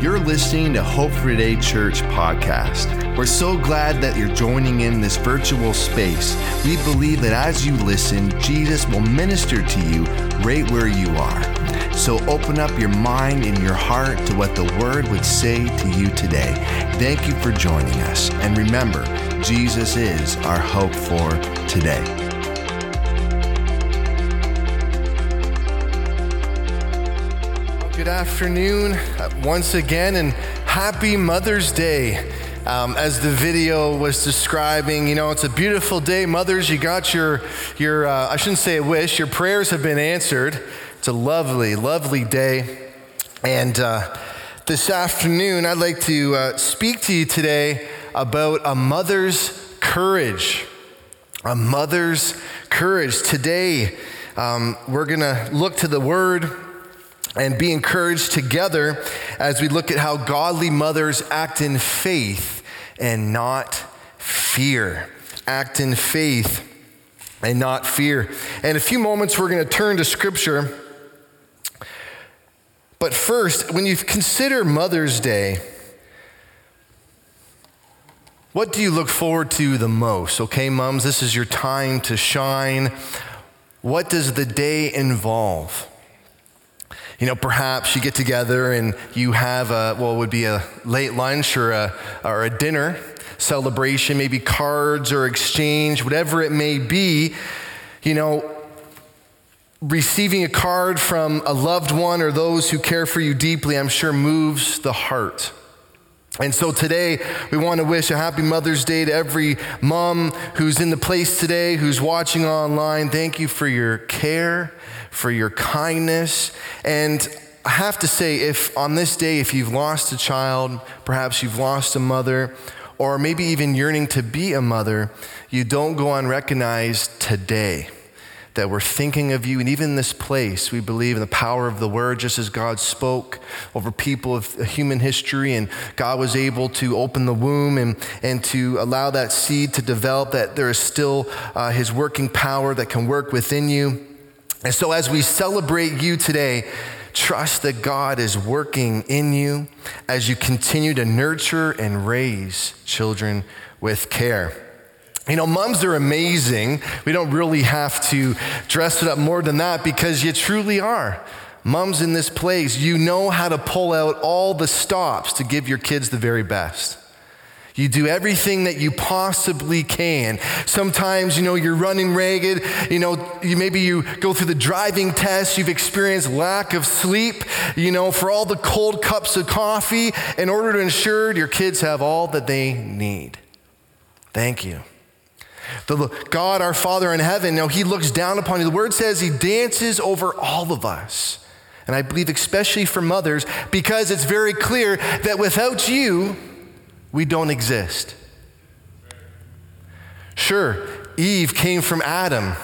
You're listening to Hope for Today Church podcast. We're so glad that you're joining in this virtual space. We believe that as you listen, Jesus will minister to you right where you are. So open up your mind and your heart to what the Word would say to you today. Thank you for joining us. And remember, Jesus is our hope for today. Good afternoon uh, once again, and happy Mother's Day. Um, as the video was describing, you know, it's a beautiful day. Mothers, you got your, your uh, I shouldn't say a wish, your prayers have been answered. It's a lovely, lovely day. And uh, this afternoon, I'd like to uh, speak to you today about a mother's courage. A mother's courage. Today, um, we're going to look to the Word and be encouraged together as we look at how godly mothers act in faith and not fear. Act in faith and not fear. In a few moments, we're going to turn to Scripture. But first, when you consider Mother's Day, what do you look forward to the most? Okay, moms, this is your time to shine. What does the day involve? You know, perhaps you get together and you have a, well, would be a late lunch or a, or a dinner celebration, maybe cards or exchange, whatever it may be. You know, receiving a card from a loved one or those who care for you deeply, I'm sure moves the heart. And so today, we want to wish a happy Mother's Day to every mom who's in the place today, who's watching online. Thank you for your care, for your kindness. And I have to say, if on this day, if you've lost a child, perhaps you've lost a mother, or maybe even yearning to be a mother, you don't go unrecognized today that we're thinking of you. And even in this place, we believe in the power of the word, just as God spoke over people of human history. And God was able to open the womb and, and to allow that seed to develop, that there is still uh, his working power that can work within you. And so, as we celebrate you today, trust that God is working in you as you continue to nurture and raise children with care. You know, moms are amazing. We don't really have to dress it up more than that because you truly are. Moms in this place, you know how to pull out all the stops to give your kids the very best. You do everything that you possibly can. Sometimes, you know, you're running ragged. You know, you, maybe you go through the driving test. You've experienced lack of sleep, you know, for all the cold cups of coffee in order to ensure your kids have all that they need. Thank you. The God, our Father in heaven, now He looks down upon you. The word says He dances over all of us. And I believe, especially for mothers, because it's very clear that without you, we don't exist. Sure, Eve came from Adam,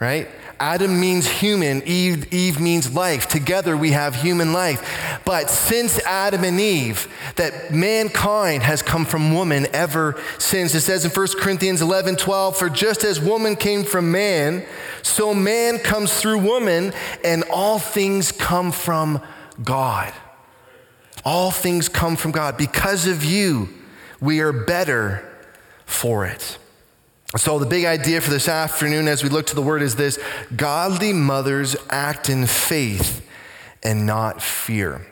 right? Adam means human, Eve, Eve means life. Together we have human life. But since Adam and Eve, that mankind has come from woman ever since. It says in 1 Corinthians 11 12, For just as woman came from man, so man comes through woman, and all things come from God. All things come from God. Because of you, we are better for it. So, the big idea for this afternoon as we look to the word is this godly mothers act in faith and not fear.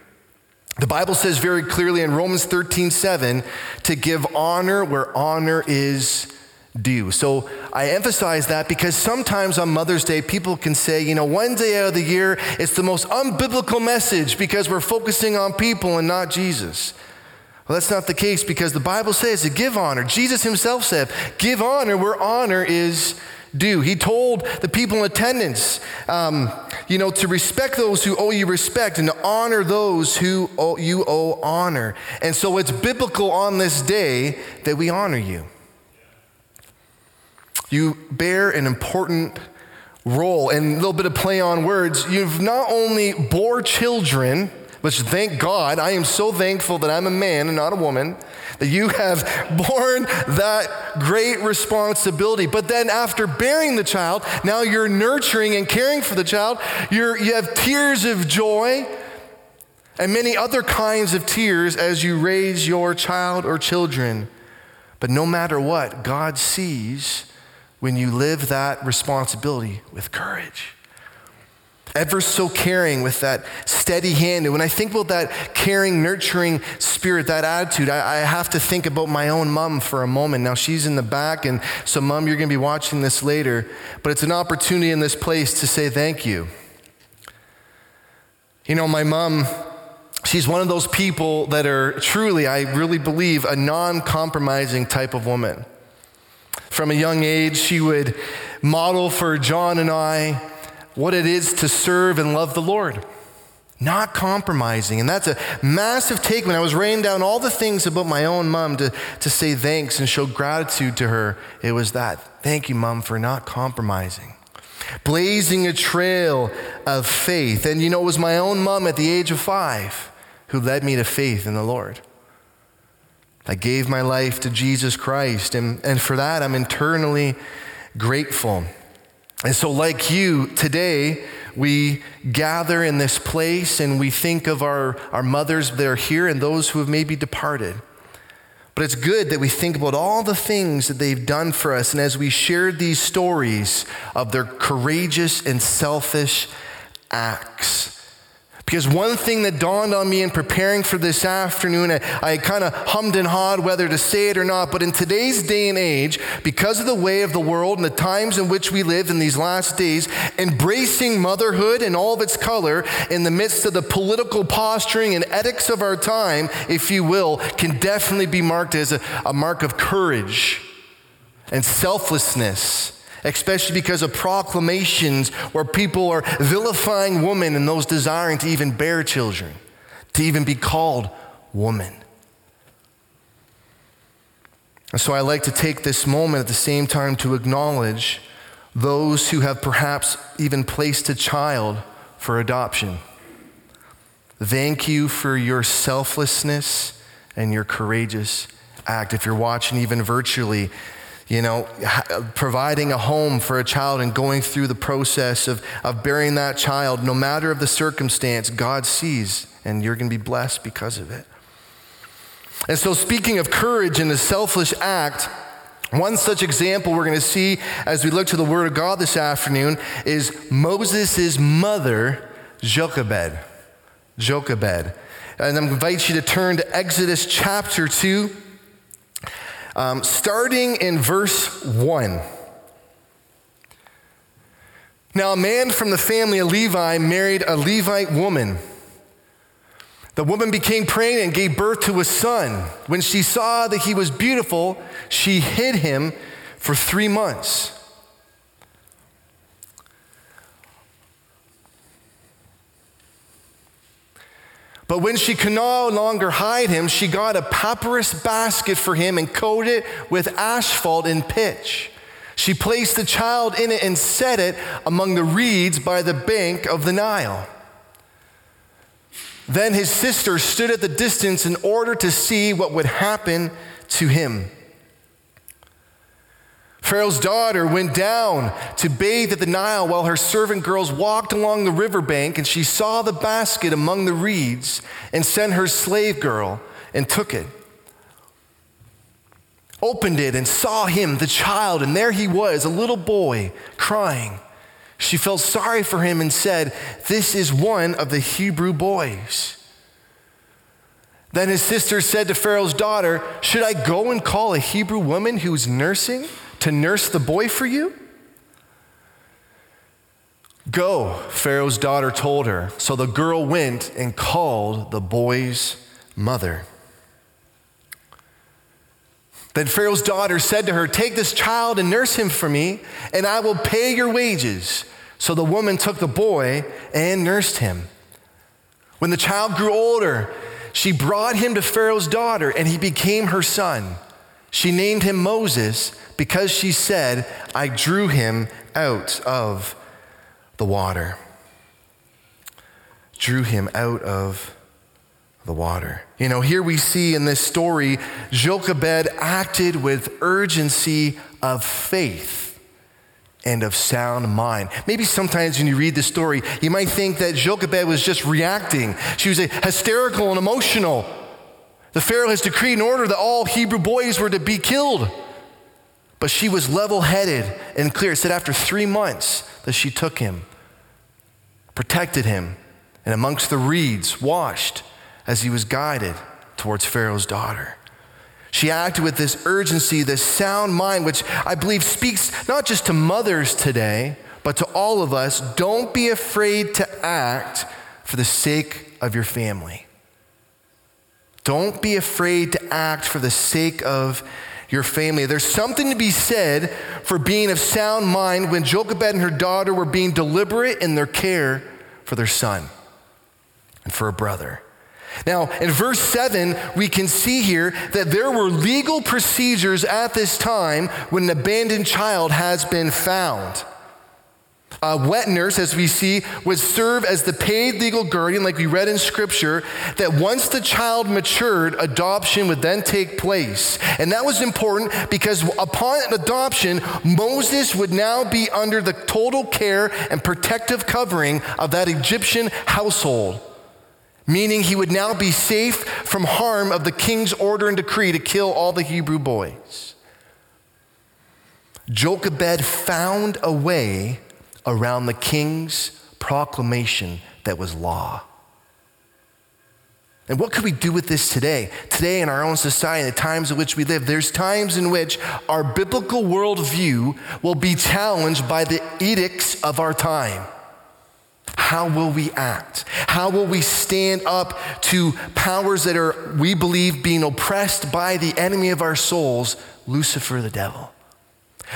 The Bible says very clearly in Romans 13 7 to give honor where honor is due. So, I emphasize that because sometimes on Mother's Day, people can say, you know, one day out of the year, it's the most unbiblical message because we're focusing on people and not Jesus. Well, that's not the case because the Bible says to give honor. Jesus himself said, give honor where honor is due. He told the people in attendance, um, you know, to respect those who owe you respect and to honor those who owe, you owe honor. And so it's biblical on this day that we honor you. You bear an important role and a little bit of play on words. You've not only bore children, which thank God, I am so thankful that I'm a man and not a woman, that you have borne that great responsibility. But then after bearing the child, now you're nurturing and caring for the child. You're, you have tears of joy. and many other kinds of tears as you raise your child or children. But no matter what, God sees when you live that responsibility with courage. Ever so caring with that steady hand. And when I think about that caring, nurturing spirit, that attitude, I, I have to think about my own mom for a moment. Now, she's in the back, and so, mom, you're going to be watching this later, but it's an opportunity in this place to say thank you. You know, my mom she's one of those people that are truly, I really believe, a non compromising type of woman. From a young age, she would model for John and I what it is to serve and love the Lord. Not compromising. And that's a massive take when I was writing down all the things about my own mom to, to say thanks and show gratitude to her. It was that. Thank you, mom, for not compromising blazing a trail of faith. And you know, it was my own mom at the age of five who led me to faith in the Lord. I gave my life to Jesus Christ, and, and for that I'm eternally grateful. And so, like you, today we gather in this place and we think of our, our mothers that are here and those who have maybe departed. But it's good that we think about all the things that they've done for us. And as we shared these stories of their courageous and selfish acts, because one thing that dawned on me in preparing for this afternoon, I, I kind of hummed and hawed whether to say it or not, but in today's day and age, because of the way of the world and the times in which we live in these last days, embracing motherhood in all of its color in the midst of the political posturing and ethics of our time, if you will, can definitely be marked as a, a mark of courage and selflessness especially because of proclamations where people are vilifying women and those desiring to even bear children, to even be called woman. And so I like to take this moment at the same time to acknowledge those who have perhaps even placed a child for adoption. Thank you for your selflessness and your courageous act. If you're watching even virtually, you know, providing a home for a child and going through the process of, of bearing that child, no matter of the circumstance, God sees, and you're going to be blessed because of it. And so, speaking of courage and a selfless act, one such example we're going to see as we look to the Word of God this afternoon is Moses' mother, Jochebed. Jochebed. And I invite you to turn to Exodus chapter 2. Um, starting in verse 1. Now, a man from the family of Levi married a Levite woman. The woman became pregnant and gave birth to a son. When she saw that he was beautiful, she hid him for three months. But when she could no longer hide him, she got a papyrus basket for him and coated it with asphalt and pitch. She placed the child in it and set it among the reeds by the bank of the Nile. Then his sister stood at the distance in order to see what would happen to him. Pharaoh's daughter went down to bathe at the Nile while her servant girls walked along the riverbank, and she saw the basket among the reeds and sent her slave girl and took it. Opened it and saw him, the child, and there he was, a little boy, crying. She felt sorry for him and said, This is one of the Hebrew boys. Then his sister said to Pharaoh's daughter, Should I go and call a Hebrew woman who's nursing? To nurse the boy for you? Go, Pharaoh's daughter told her. So the girl went and called the boy's mother. Then Pharaoh's daughter said to her, Take this child and nurse him for me, and I will pay your wages. So the woman took the boy and nursed him. When the child grew older, she brought him to Pharaoh's daughter, and he became her son. She named him Moses because she said, I drew him out of the water. Drew him out of the water. You know, here we see in this story, Jochebed acted with urgency of faith and of sound mind. Maybe sometimes when you read the story, you might think that Jochebed was just reacting. She was hysterical and emotional. The Pharaoh has decreed an order that all Hebrew boys were to be killed. But she was level headed and clear. It said after three months that she took him, protected him, and amongst the reeds washed as he was guided towards Pharaoh's daughter. She acted with this urgency, this sound mind, which I believe speaks not just to mothers today, but to all of us. Don't be afraid to act for the sake of your family. Don't be afraid to act for the sake of your family. There's something to be said for being of sound mind when Jochebed and her daughter were being deliberate in their care for their son and for a brother. Now, in verse 7, we can see here that there were legal procedures at this time when an abandoned child has been found. A wet nurse, as we see, would serve as the paid legal guardian, like we read in Scripture, that once the child matured, adoption would then take place. And that was important because upon adoption, Moses would now be under the total care and protective covering of that Egyptian household meaning he would now be safe from harm of the king's order and decree to kill all the Hebrew boys. Jochebed found a way around the king's proclamation that was law. And what could we do with this today? Today, in our own society, the times in which we live, there's times in which our biblical worldview will be challenged by the edicts of our time. How will we act? How will we stand up to powers that are, we believe, being oppressed by the enemy of our souls, Lucifer the devil?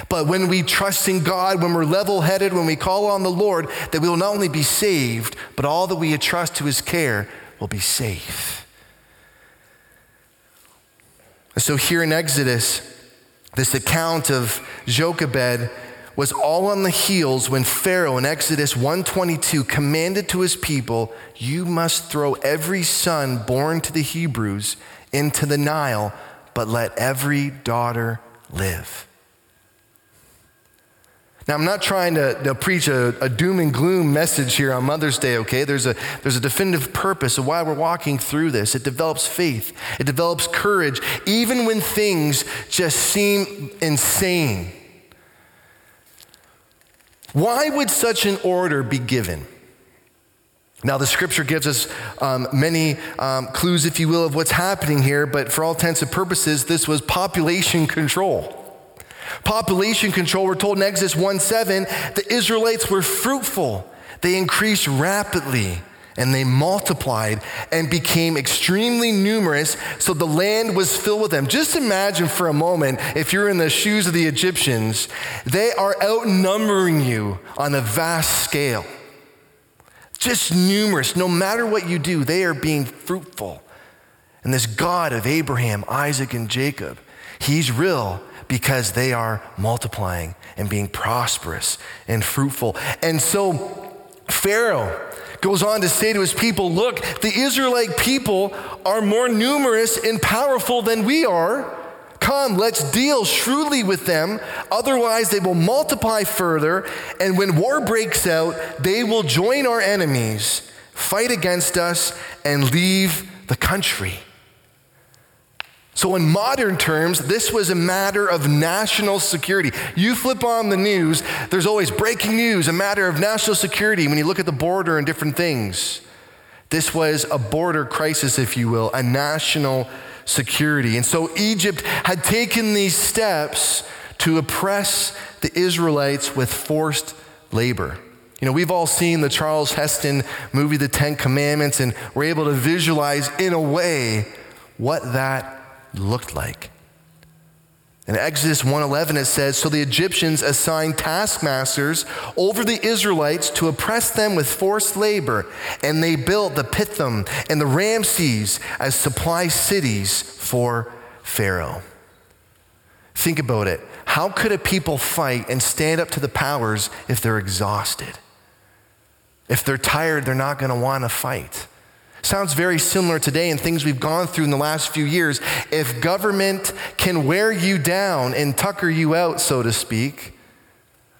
But when we trust in God, when we're level headed, when we call on the Lord, that we will not only be saved, but all that we entrust to his care will be safe. so here in Exodus, this account of Jochebed was all on the heels when Pharaoh in Exodus 122 commanded to his people, "You must throw every son born to the Hebrews into the Nile, but let every daughter live." Now, I'm not trying to, to preach a, a, doom and gloom message here on Mother's Day, okay? There's a, there's a definitive purpose of why we're walking through this. It develops faith, it develops courage, even when things just seem insane. Why would such an order be given? Now, the scripture gives us um, many um, clues, if you will, of what's happening here, but for all intents and purposes, this was population control. Population control, we're told in Exodus 1 7, the Israelites were fruitful, they increased rapidly and they multiplied and became extremely numerous, so the land was filled with them. Just imagine for a moment if you're in the shoes of the Egyptians, they are outnumbering you on a vast scale. Just numerous. No matter what you do, they are being fruitful. And this God of Abraham, Isaac, and Jacob, he's real because they are multiplying and being prosperous and fruitful. And so, Pharaoh, goes on to say to his people, Look, the Israelite people are more numerous and powerful than we are. Come, let's deal shrewdly with them. Otherwise, they will multiply further. And when war breaks out, they will join our enemies, fight against us, and leave the country. So, in modern terms, this was a matter of national security. You flip on the news, there's always breaking news, a matter of national security when you look at the border and different things. This was a border crisis, if you will, a national security. And so, Egypt had taken these steps to oppress the Israelites with forced labor. You know, we've all seen the Charlton Heston movie, The Ten Commandments, and we're able to visualize in a way what that looked like. In Exodus 1:11 it says, "So the Egyptians assigned taskmasters over the Israelites to oppress them with forced labor, and they built the Pithom and the Ramses as supply cities for Pharaoh." Think about it. How could a people fight and stand up to the powers if they're exhausted? If they're tired, they're not going to want to fight. Sounds very similar today in things we've gone through in the last few years. If government can wear you down and tucker you out, so to speak,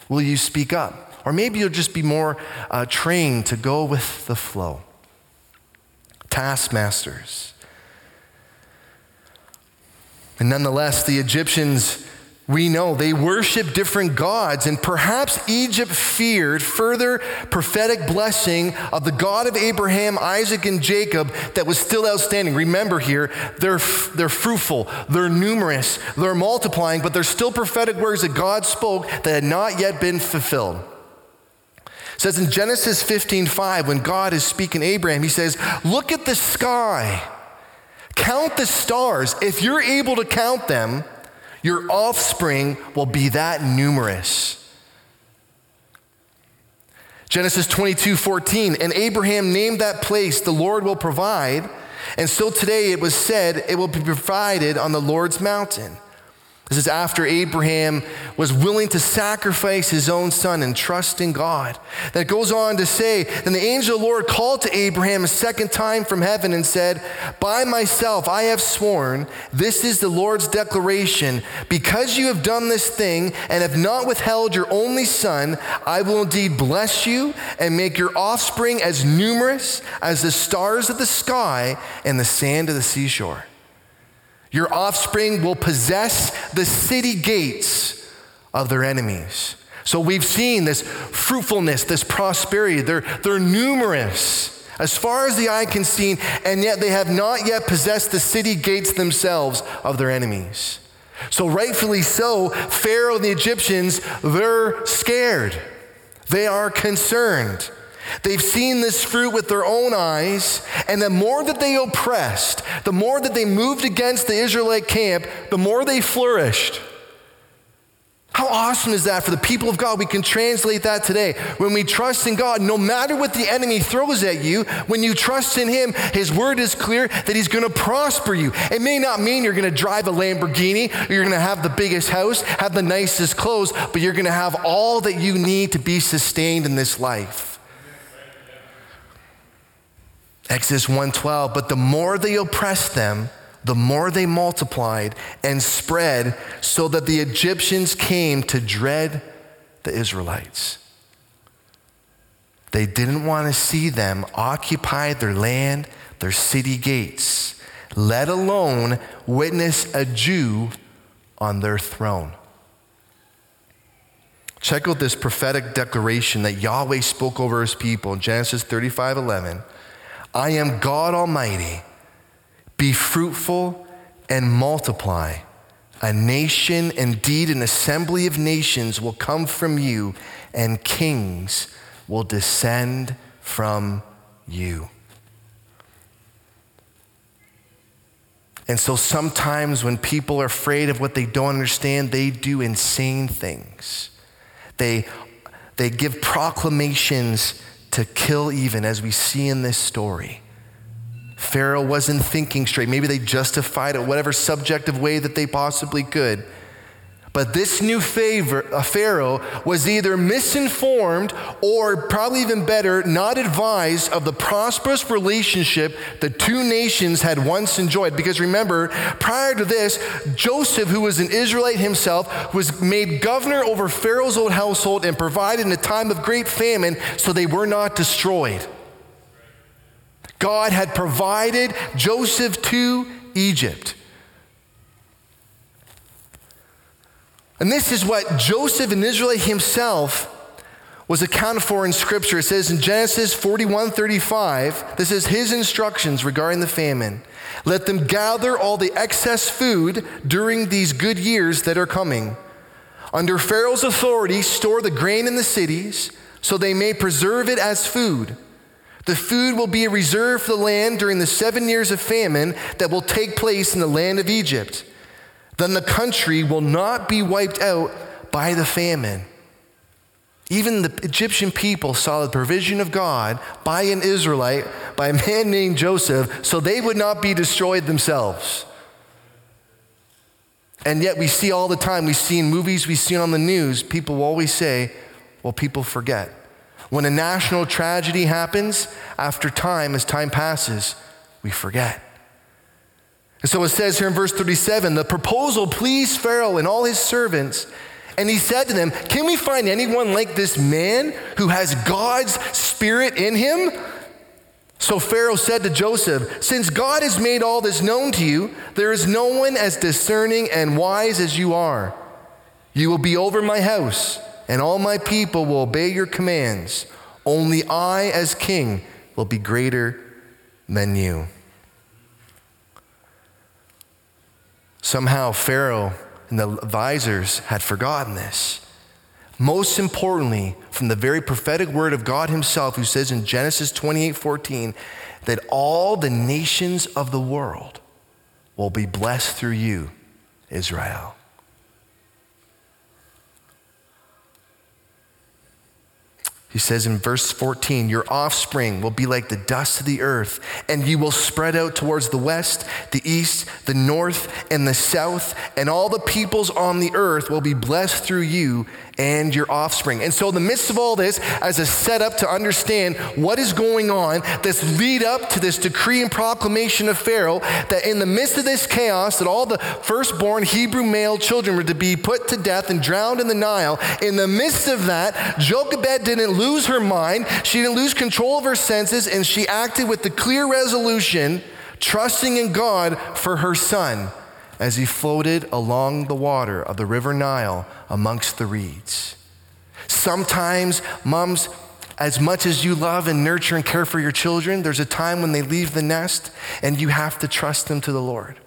Will you speak up? Or maybe you'll just be more uh, trained to go with the flow. Taskmasters. And nonetheless, the Egyptians we know they worship different gods, and perhaps Egypt feared further prophetic blessing of the God of Abraham, Isaac, and Jacob that was still outstanding. Remember here, they're, they're fruitful, they're numerous, they're multiplying, but there's still prophetic words that God spoke that had not yet been fulfilled. It says in Genesis 15:5, when God is speaking to Abraham, he says, Look at the sky, count the stars. If you're able to count them, your offspring will be that numerous. Genesis 22 14, and Abraham named that place, the Lord will provide. And so today it was said, it will be provided on the Lord's mountain. This is after Abraham was willing to sacrifice his own son and trust in God. That goes on to say, Then the angel of the Lord called to Abraham a second time from heaven and said, By myself I have sworn, this is the Lord's declaration. Because you have done this thing and have not withheld your only son, I will indeed bless you and make your offspring as numerous as the stars of the sky and the sand of the seashore. Your offspring will possess the city gates of their enemies. So we've seen this fruitfulness, this prosperity. They're, they're numerous as far as the eye can see, and yet they have not yet possessed the city gates themselves of their enemies. So, rightfully so, Pharaoh and the Egyptians, they're scared. They are concerned. They've seen this fruit with their own eyes, and the more that they oppressed, the more that they moved against the Israelite camp, the more they flourished. How awesome is that for the people of God? We can translate that today. When we trust in God, no matter what the enemy throws at you, when you trust in Him, His word is clear that He's going to prosper you. It may not mean you're going to drive a Lamborghini, or you're going to have the biggest house, have the nicest clothes, but you're going to have all that you need to be sustained in this life. Exodus 1:12, but the more they oppressed them, the more they multiplied and spread so that the Egyptians came to dread the Israelites. They didn't want to see them occupy their land, their city gates, let alone witness a Jew on their throne. Check out this prophetic declaration that Yahweh spoke over his people in Genesis 35 11. I am God Almighty. Be fruitful and multiply. A nation, indeed an assembly of nations, will come from you, and kings will descend from you. And so sometimes when people are afraid of what they don't understand, they do insane things. They, they give proclamations to kill even, as we see in this story. Pharaoh wasn't thinking straight. Maybe they justified it whatever subjective way that they possibly could. But this new favor, uh, Pharaoh was either misinformed or, probably even better, not advised of the prosperous relationship the two nations had once enjoyed. Because remember, prior to this, Joseph, who was an Israelite himself, was made governor over Pharaoh's old household and provided in a time of great famine so they were not destroyed. God had provided Joseph to Egypt. And this is what Joseph in Israel himself was accounted for in Scripture. It says in Genesis 41 35, this is his instructions regarding the famine. Let them gather all the excess food during these good years that are coming. Under Pharaoh's authority, store the grain in the cities so they may preserve it as food. The food will be a reserve for the land during the seven years of famine that will take place in the land of Egypt then the country will not be wiped out by the famine. Even the Egyptian people saw the provision of God by an Israelite, by a man named Joseph, so they would not be destroyed themselves. And yet, we see all the time, we see in movies, we see on the news, people will always say, well, people forget. When a national tragedy happens, after time, as time passes, we forget. And so it says here in verse 37 the proposal pleased Pharaoh and all his servants, And he said to them, Can we find anyone like this man who has God's spirit in him? So Pharaoh said to Joseph, Since God has made all this known to you, there is no one as discerning and wise as you are. You will be over my house, and all my people will obey your commands. Only I, as king, will be greater than you. Somehow, Pharaoh and the advisors had forgotten this. Most importantly, from the very prophetic word of God Himself, who says in Genesis 28 14, that all the nations of the world will be blessed through you, Israel. He says in verse 14, Your offspring will be like the dust of the earth, and you will spread out towards the west, the east, the north, and the south, and all the peoples on the earth will be blessed through you and your offspring. And so, in the midst of all this, as a setup to understand what is going on, this lead up to this decree and proclamation of Pharaoh, that in the midst of this chaos, that all the firstborn Hebrew male children were to be put to death and drowned in the Nile, in the midst of that, Jochebed didn't lose her mind, she didn't lose control of her senses, and she acted with the clear resolution, trusting in God for her son as he floated along the water of the river Nile amongst the reeds. Sometimes, moms, as much as you love and nurture and care for your children, there's a time when they leave the nest and you have to trust them to the Lord.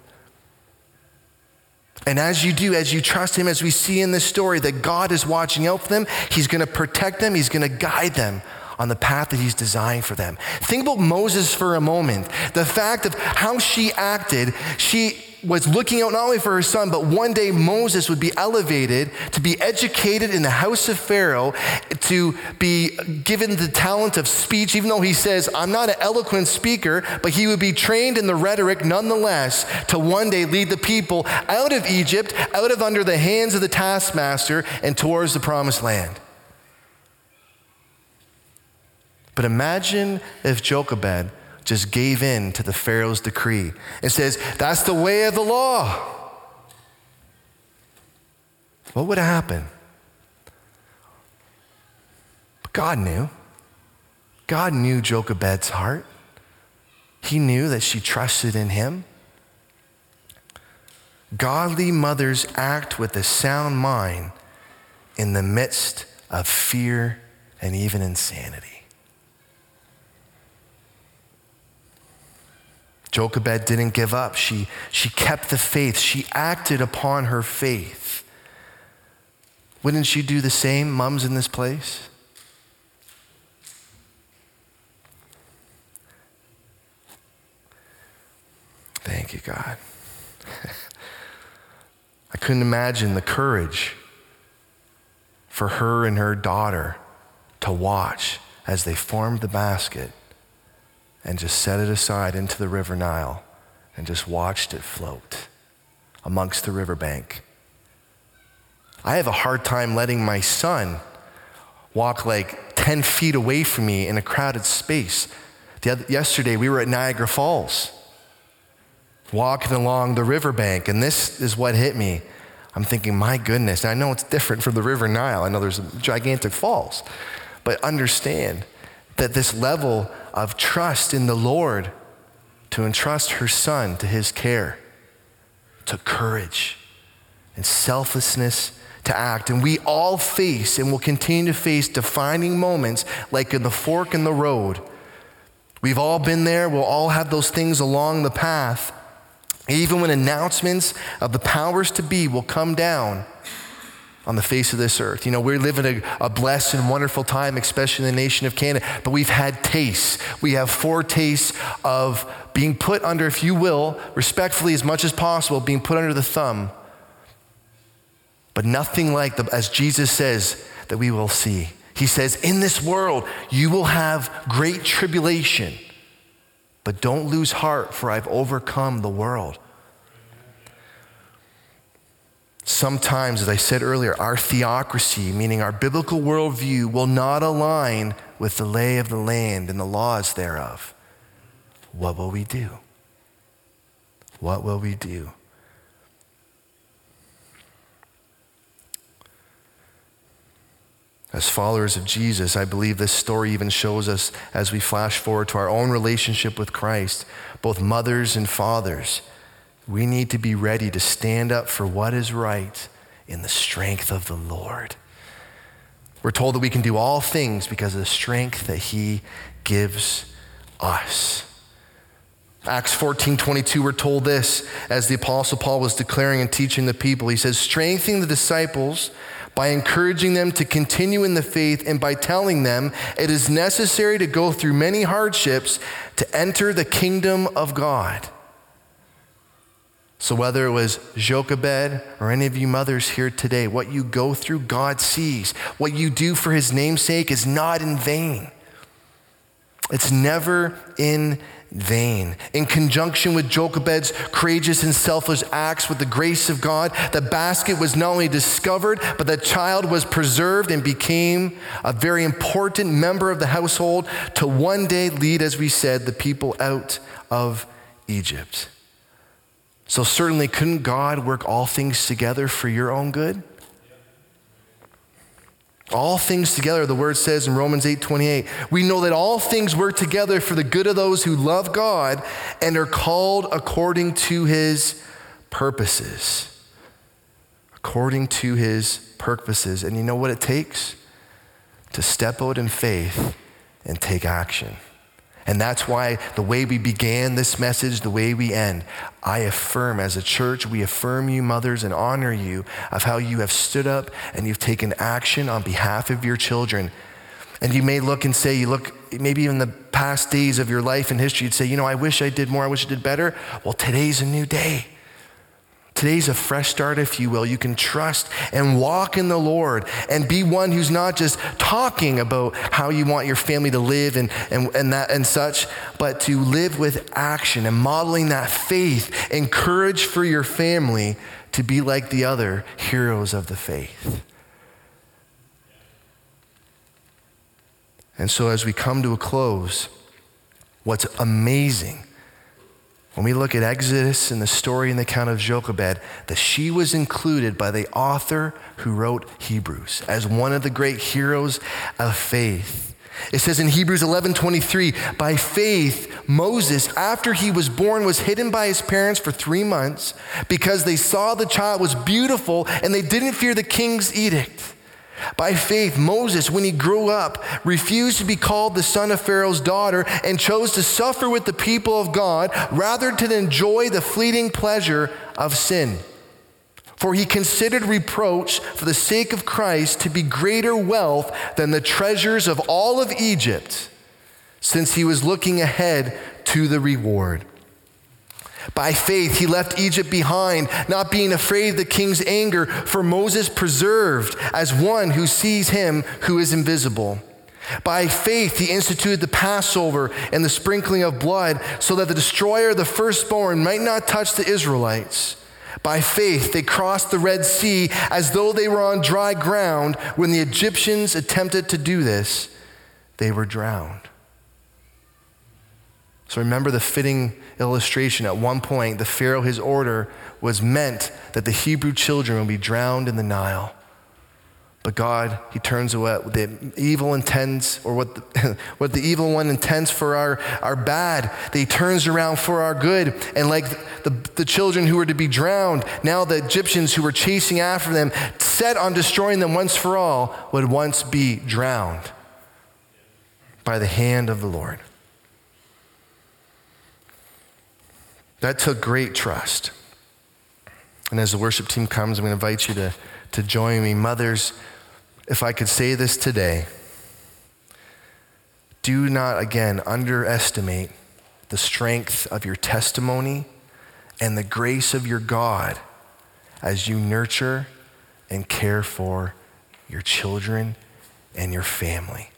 And as you do, as you trust Him, as we see in this story, that God is watching out for them, He's going to protect them, He's going to guide them on the path that He's designed for them. Think about Moses for a moment. The fact of how she acted, she was looking out not only for her son, but one day Moses would be elevated to be educated in the house of Pharaoh, to be given the talent of speech, even though he says, I'm not an eloquent speaker, but he would be trained in the rhetoric nonetheless to one day lead the people out of Egypt, out of under the hands of the taskmaster, and towards the promised land. But imagine if Jochebed just gave in to the Pharaoh's decree and says, That's the way of the law. What would happen? But God knew. God knew Jochebed's heart. He knew that she trusted in him. Godly mothers act with a sound mind in the midst of fear and even insanity. Jochebed didn't give up. She, she kept the faith. She acted upon her faith. Wouldn't you do the same, mums in this place? Thank you, God. I couldn't imagine the courage for her and her daughter to watch as they formed the basket and just set it aside into the river Nile and just watched it float amongst the riverbank. I have a hard time letting my son walk like 10 feet away from me in a crowded space. Other, yesterday, we were at Niagara Falls, walking along the riverbank, and this is what hit me. I'm thinking, my goodness, I know it's different from the River Nile. I know there's gigantic falls, but understand that this level of trust in the Lord to entrust her son to his care took courage and selflessness to act. And we all face and will continue to face defining moments like in the fork in the road. We've all been there, we'll all have those things along the path. Even when announcements of the powers to be will come down on the face of this earth. You know, we're living a, a, blessed and wonderful time, especially in the nation of Canada, but we've had tastes. We have foretastes of being put under, if you will, respectfully as much as possible, being put under the thumb. But nothing like, the, as Jesus says, that we will see. He says, In this world, you will have great tribulation, but don't lose heart, for I've overcome the world. Sometimes, as I said earlier, our theocracy, meaning our biblical worldview, will not align with the lay of the land and the laws thereof. What will we do? What will we do? As followers of Jesus, I believe this story even shows us as we flash forward to our own relationship with Christ, both mothers and fathers, we need to be ready to stand up for what is right in the strength of the Lord. We're told that we can do all things because of the strength that He gives us. Acts 14 22, we're told this as the Apostle Paul was declaring and teaching the people. He says, strengthening the disciples by encouraging them to continue in the faith and by telling them it is necessary to go through many hardships to enter the kingdom of God. So, whether it was Jochebed or any of you mothers here today, what you go through, God sees. What you do for his namesake is not in vain. It's never in vain. In conjunction with Jochebed's courageous and selfless acts with the grace of God, the basket was not only discovered, but the child was preserved and became a very important member of the household to one day lead, as we said, the people out of Egypt. So, certainly, couldn't God work all things together for your own good? All things together, the word says in Romans 8 28. We know that all things work together for the good of those who love God and are called according to his purposes. According to his purposes. And you know what it takes? To step out in faith and take action. And that's why the way we began this message, the way we end, I affirm as a church, we affirm you, mothers, and honor you of how you have stood up and you've taken action on behalf of your children. And you may look and say, you look, maybe in the past days of your life and history, you'd say, you know, I wish I did more, I wish I did better. Well, today's a new day. Today's a fresh start, if you will. You can trust and walk in the Lord and be one who's not just talking about how you want your family to live and, and, and, that, and such, but to live with action and modeling that faith and courage for your family to be like the other heroes of the faith. And so, as we come to a close, what's amazing when we look at Exodus and the story and the account of Jochebed, that she was included by the author who wrote Hebrews as one of the great heroes of faith. It says in Hebrews 11:23, by faith Moses after he was born was hidden by his parents for 3 months because they saw the child was beautiful and they didn't fear the king's edict. By faith, Moses, when he grew up, refused to be called the son of Pharaoh's daughter and chose to suffer with the people of God rather than enjoy the fleeting pleasure of sin. For he considered reproach for the sake of Christ to be greater wealth than the treasures of all of Egypt, since he was looking ahead to the reward. By faith, he left Egypt behind, not being afraid of the king's anger, for Moses preserved as one who sees him who is invisible. By faith, he instituted the Passover and the sprinkling of blood so that the destroyer of the firstborn might not touch the Israelites. By faith, they crossed the Red Sea as though they were on dry ground. When the Egyptians attempted to do this, they were drowned. So remember the fitting illustration. At one point, the Pharaoh, his order was meant that the Hebrew children would be drowned in the Nile. But God, He turns away the evil intends, or what the, what the evil one intends for our, our bad, that He turns around for our good. And like the, the children who were to be drowned, now the Egyptians who were chasing after them, set on destroying them once for all, would once be drowned by the hand of the Lord. That took great trust. And as the worship team comes, I'm going to invite you to, to join me. Mothers, if I could say this today, do not again underestimate the strength of your testimony and the grace of your God as you nurture and care for your children and your family.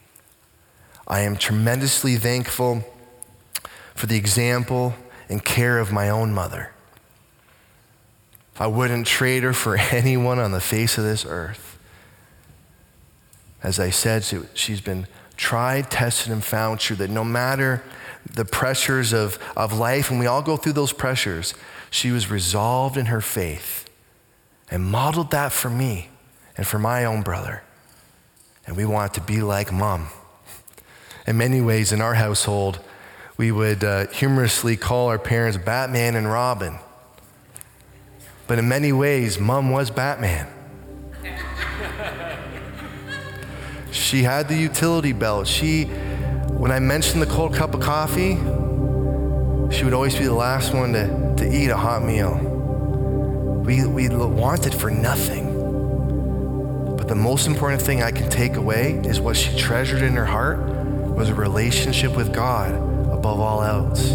I am tremendously thankful for the example and care of my own mother. I wouldn't trade her for anyone on the face of this earth. As I said, she's been tried, tested, and found true that no matter the pressures of, of life, and we all go through those pressures, she was resolved in her faith and modeled that for me and for my own brother. and we want to be like mom. In many ways, in our household, we would uh, humorously call our parents Batman and Robin. But in many ways, mom was Batman. she had the utility belt. She, when I mentioned the cold cup of coffee, she would always be the last one to, to eat a hot meal. We, we wanted for nothing. But the most important thing I can take away is what she treasured in her heart was a relationship with God above all else.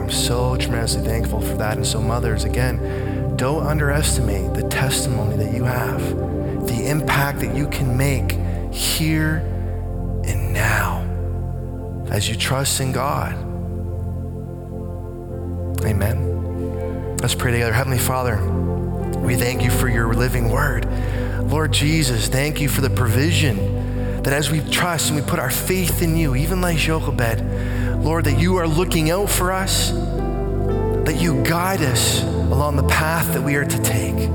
I'm so tremendously thankful for that. And so, mothers, again, don't underestimate the testimony that you have, the impact that you can make here and now as you trust in God. Amen. Let's pray together. Heavenly Father, we thank you for your living word. Lord Jesus, thank you for the provision that as we trust and we put our faith in you, even like Jochebed, Lord, that you are looking out for us, that you guide us along the path that we are to take.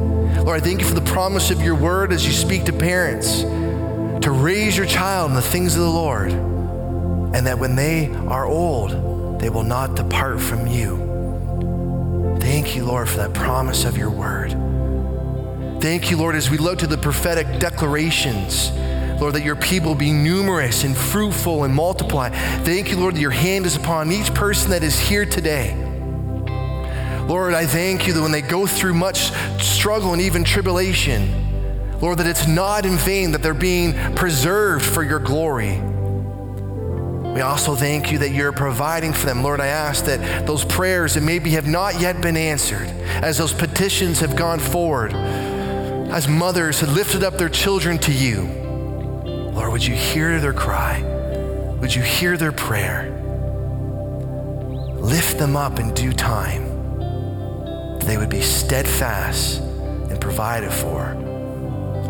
Lord, I thank you for the promise of your word as you speak to parents to raise your child in the things of the Lord, and that when they are old, they will not depart from you. Thank you, Lord, for that promise of your word. Thank you, Lord, as we look to the prophetic declarations, Lord, that your people be numerous and fruitful and multiply. Thank you, Lord, that your hand is upon each person that is here today. Lord, I thank you that when they go through much struggle and even tribulation, Lord, that it's not in vain that they're being preserved for your glory. We also thank you that you're providing for them. Lord, I ask that those prayers that maybe have not yet been answered, as those petitions have gone forward, as mothers have lifted up their children to you, Lord, would you hear their cry? Would you hear their prayer? Lift them up in due time. They would be steadfast and provided for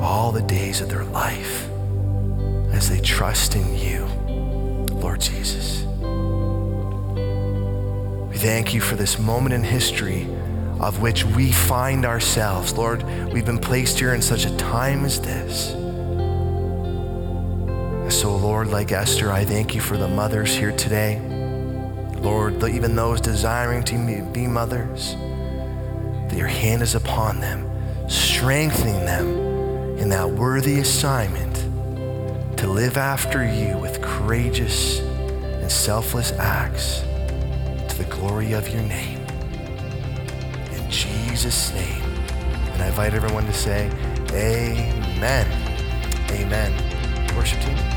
all the days of their life as they trust in you. Lord Jesus. We thank you for this moment in history of which we find ourselves. Lord, we've been placed here in such a time as this. So, Lord, like Esther, I thank you for the mothers here today. Lord, even those desiring to be mothers, that your hand is upon them, strengthening them in that worthy assignment to live after you with courageous and selfless acts to the glory of your name. In Jesus' name. And I invite everyone to say, Amen. Amen. Worship team.